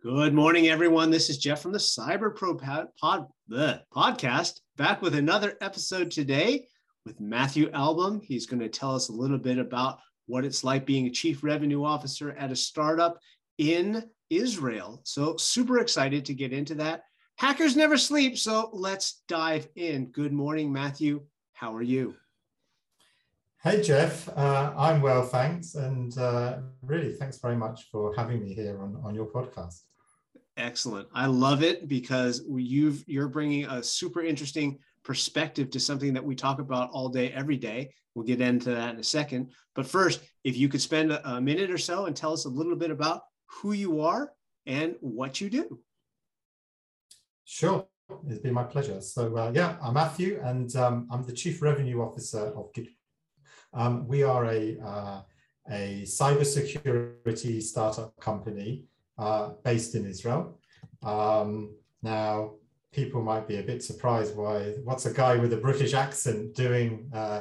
Good morning, everyone. This is Jeff from the Cyber Pro pod, podcast, back with another episode today with Matthew Album. He's going to tell us a little bit about what it's like being a chief revenue officer at a startup in Israel. So, super excited to get into that. Hackers never sleep, so let's dive in. Good morning, Matthew. How are you? Hey, Jeff. Uh, I'm well, thanks. And uh, really, thanks very much for having me here on, on your podcast. Excellent. I love it because you've you're bringing a super interesting perspective to something that we talk about all day, every day. We'll get into that in a second. But first, if you could spend a minute or so and tell us a little bit about who you are and what you do. Sure. It's been my pleasure. So, uh, yeah, I'm Matthew, and um, I'm the Chief Revenue Officer of Git um, we are a, uh, a cybersecurity startup company uh, based in Israel. Um, now, people might be a bit surprised why, what's a guy with a British accent doing, uh,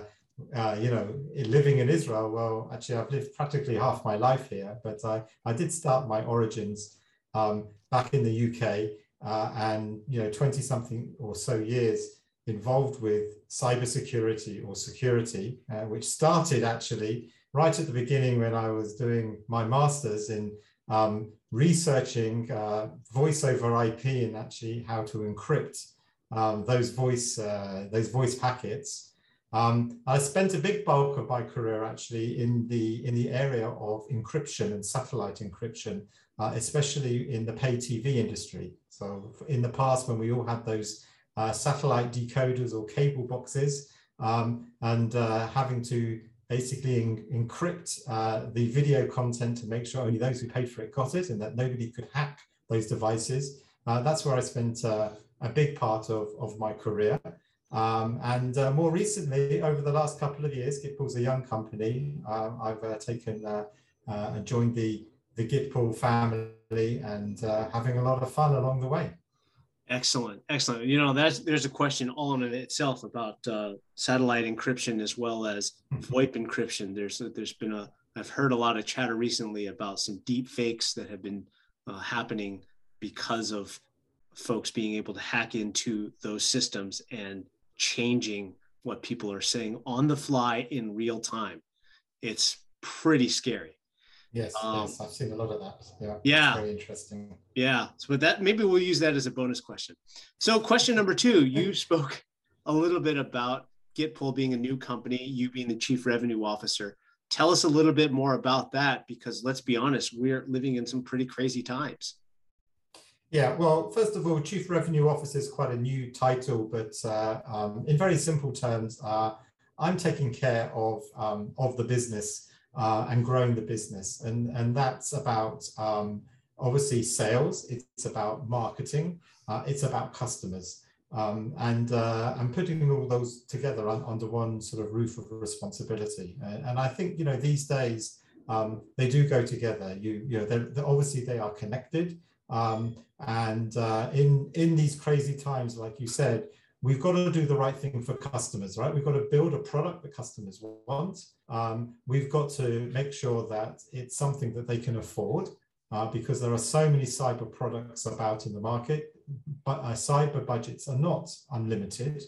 uh, you know, living in Israel? Well, actually, I've lived practically half my life here, but I, I did start my origins um, back in the UK uh, and, you know, 20 something or so years involved with cybersecurity or security, uh, which started actually right at the beginning when I was doing my master's in um, researching uh, voice over IP and actually how to encrypt um, those voice uh, those voice packets. Um, I spent a big bulk of my career actually in the in the area of encryption and satellite encryption, uh, especially in the pay TV industry. So in the past, when we all had those uh, satellite decoders or cable boxes um, and uh, having to basically en encrypt uh, the video content to make sure only those who paid for it got it and that nobody could hack those devices. Uh, that's where I spent uh, a big part of, of my career. Um, and uh, more recently, over the last couple of years, Gytpol's a young company. Um, I've taken and joined the, the Gytpol family and having a lot of fun along the way. Excellent, excellent. You know, that's there's a question all in itself about uh, satellite encryption as well as hmm. VoIP encryption. There's there's been a I've heard a lot of chatter recently about some deep fakes that have been uh, happening because of folks being able to hack into those systems and changing what people are saying on the fly in real time. It's pretty scary. Yes, um, yes, I've seen a lot of that. Yeah, yeah, very interesting. Yeah, so with that, maybe we'll use that as a bonus question. So, question number two: You spoke a little bit about Gytpol being a new company, you being the chief revenue officer. Tell us a little bit more about that, because let's be honest, we're living in some pretty crazy times. Yeah, well, first of all, chief revenue officer is quite a new title, but uh, um, in very simple terms, uh, I'm taking care of um, of the business uh, and growing the business. And, and that's about um, obviously sales, it's about marketing, uh, it's about customers. Um, and uh, and putting all those together un, under one sort of roof of responsibility. And, and I think you know these days um, they do go together. You you know they're, they're obviously they are connected. Um, and uh, in in these crazy times, like you said, we've got to do the right thing for customers, right? We've got to build a product that customers want. Um, we've got to make sure that it's something that they can afford uh, because there are so many cyber products about in the market, but uh, cyber budgets are not unlimited.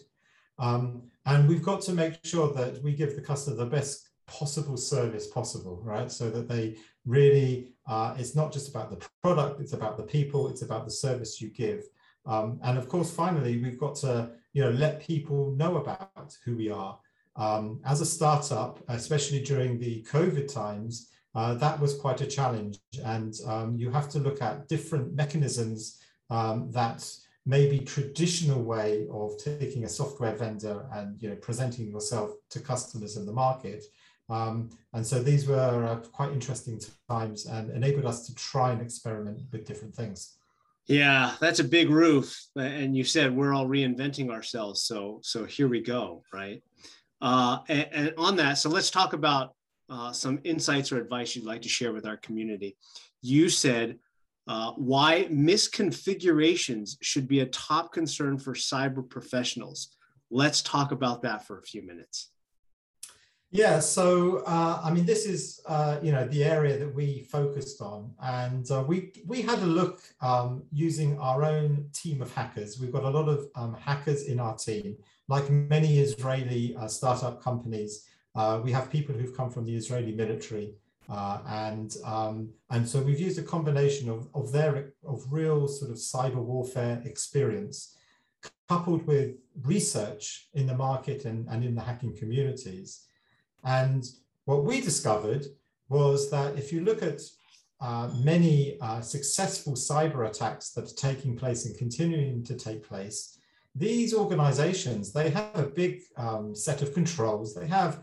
Um, and we've got to make sure that we give the customer the best possible service possible, right? So that they really, uh, it's not just about the product, it's about the people, it's about the service you give. Um, and of course, finally, we've got to you know, let people know about who we are. Um, as a startup, especially during the COVID times, uh, that was quite a challenge. And um, you have to look at different mechanisms um, that maybe traditional way of taking a software vendor and you know presenting yourself to customers in the market. Um, and so these were uh, quite interesting times and enabled us to try and experiment with different things. Yeah, that's a big roof, and you said we're all reinventing ourselves. So, so here we go, right? Uh, and, and, on that, so let's talk about uh, some insights or advice you'd like to share with our community. You said uh, why misconfigurations should be a top concern for cyber professionals. Let's talk about that for a few minutes. Yeah, so uh, I mean, this is uh, you know the area that we focused on, and uh, we we had a look um, using our own team of hackers. We've got a lot of um, hackers in our team, like many Israeli uh, startup companies. Uh, we have people who've come from the Israeli military, uh, and um, and so we've used a combination of of their of real sort of cyber warfare experience, coupled with research in the market and, and in the hacking communities and what we discovered was that if you look at uh, many uh, successful cyber attacks that are taking place and continuing to take place, these organizations, they have a big um, set of controls. They have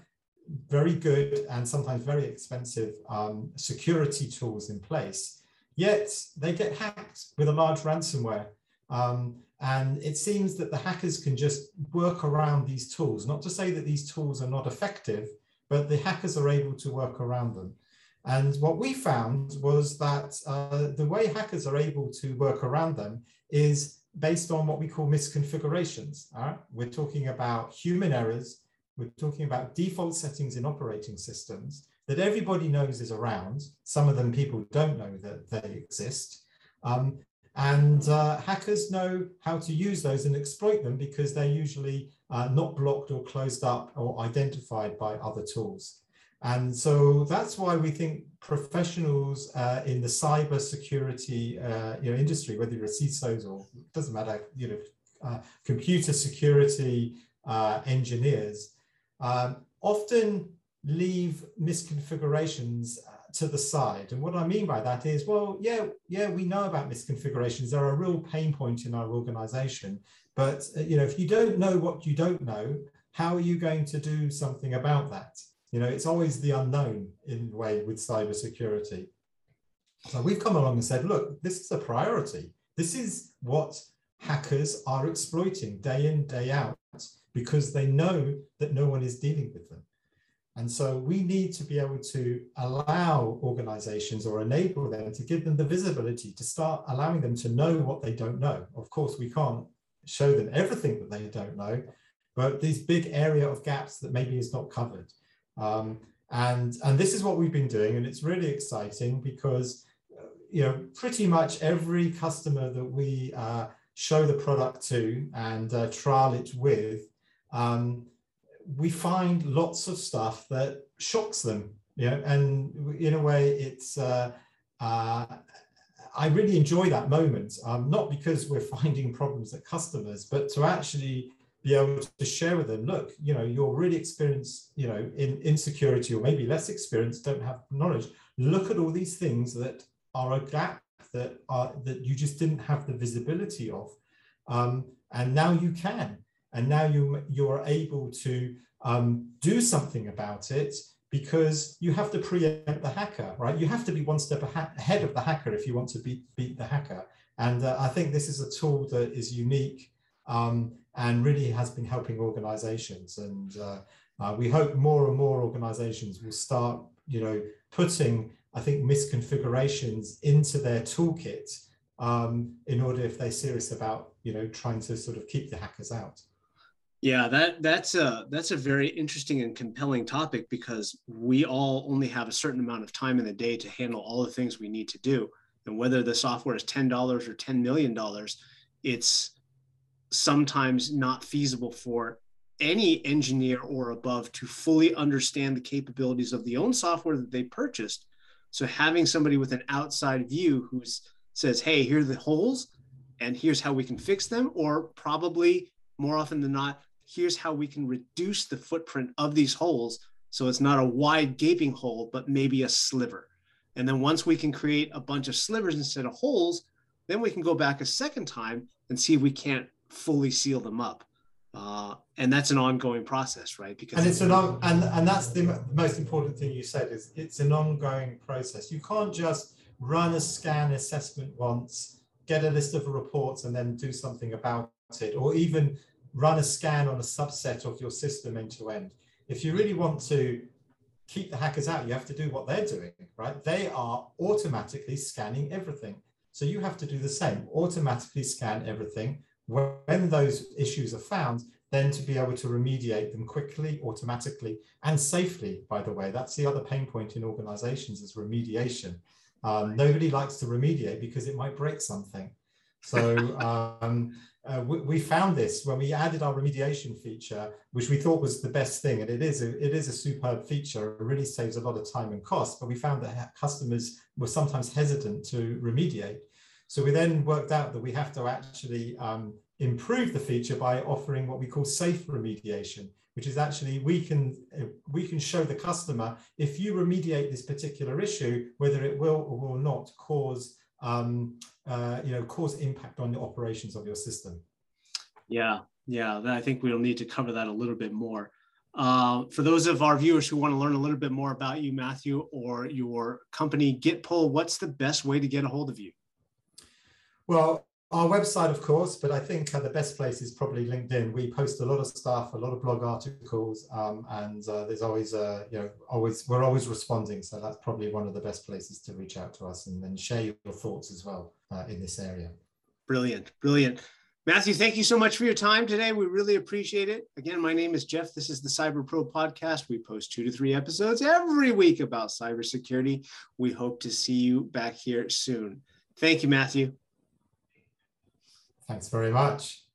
very good and sometimes very expensive um, security tools in place, yet they get hacked with a large ransomware. Um, and it seems that the hackers can just work around these tools, not to say that these tools are not effective, but the hackers are able to work around them. And what we found was that uh, the way hackers are able to work around them is based on what we call misconfigurations. Right? We're talking about human errors. We're talking about default settings in operating systems that everybody knows is around. Some of them people don't know that they exist. Um, and uh, hackers know how to use those and exploit them because they're usually uh, not blocked or closed up or identified by other tools. And so that's why we think professionals uh, in the cyber security uh, you know, industry, whether you're a CISOs or it doesn't matter, you know, uh, computer security uh, engineers, um, often leave misconfigurations to the side. And what I mean by that is, well, yeah, yeah, we know about misconfigurations. They're a real pain point in our organization. But uh, you know, if you don't know what you don't know, how are you going to do something about that? You know, it's always the unknown in a way with cybersecurity. So we've come along and said, look, this is a priority. This is what hackers are exploiting day in, day out, because they know that no one is dealing with them. And so we need to be able to allow organizations or enable them to give them the visibility to start allowing them to know what they don't know. Of course, we can't show them everything that they don't know, but this big area of gaps that maybe is not covered. Um, and, and this is what we've been doing. And it's really exciting because, uh, you know, pretty much every customer that we uh, show the product to and uh, trial it with, um, we find lots of stuff that shocks them, you know, and in a way it's, uh, uh, I really enjoy that moment, um, not because we're finding problems at customers, but to actually be able to share with them, look, you know, you're really experienced, you know, in insecurity or maybe less experienced, don't have knowledge. Look at all these things that are a gap that are that you just didn't have the visibility of. Um, and now you can and now you you are able to um, do something about it because you have to preempt the hacker, right? You have to be one step ahead of the hacker if you want to beat, beat the hacker. And uh, I think this is a tool that is unique um, and really has been helping organizations. And uh, uh, we hope more and more organizations will start, you know, putting, I think, misconfigurations into their toolkit um, in order if they're serious about, you know, trying to sort of keep the hackers out. Yeah, that that's a that's a very interesting and compelling topic because we all only have a certain amount of time in the day to handle all the things we need to do. And whether the software is ten dollars or ten million dollars, it's sometimes not feasible for any engineer or above to fully understand the capabilities of the own software that they purchased. So having somebody with an outside view who says, "Hey, here are the holes, and here's how we can fix them," or probably more often than not here's how we can reduce the footprint of these holes so it's not a wide gaping hole, but maybe a sliver. And then once we can create a bunch of slivers instead of holes, then we can go back a second time and see if we can't fully seal them up. Uh, and that's an ongoing process, right? Because and it's an on, and and that's the most important thing you said is it's an ongoing process. You can't just run a scan assessment once, get a list of reports, and then do something about it, or even run a scan on a subset of your system end to end. If you really want to keep the hackers out, you have to do what they're doing, right? They are automatically scanning everything. So you have to do the same, automatically scan everything. When those issues are found, then to be able to remediate them quickly, automatically, and safely, by the way. That's the other pain point in organizations is remediation. Um, nobody likes to remediate because it might break something. So um, uh, we, we, found this when we added our remediation feature, which we thought was the best thing, and it is a, it is a superb feature. It really saves a lot of time and cost. But we found that customers were sometimes hesitant to remediate. So we then worked out that we have to actually um, improve the feature by offering what we call safe remediation, which is actually we can uh, we can show the customer if you remediate this particular issue whether it will or will not cause um, uh, you know cause impact on the operations of your system. Yeah, yeah, Then I think we'll need to cover that a little bit more. Uh, for those of our viewers who want to learn a little bit more about you, Matthew, or your company Gytpol, what's the best way to get a hold of you? Well, our website, of course, but I think uh, the best place is probably LinkedIn. We post a lot of stuff, a lot of blog articles, um, and uh, there's always, uh, you know, always we're always responding. So that's probably one of the best places to reach out to us and then share your thoughts as well uh, in this area. Brilliant, brilliant. Matthew, thank you so much for your time today. We really appreciate it. Again, my name is Jeff. This is the Cyber Pro podcast. We post two to three episodes every week about cybersecurity. We hope to see you back here soon. Thank you, Matthew. Thanks very much.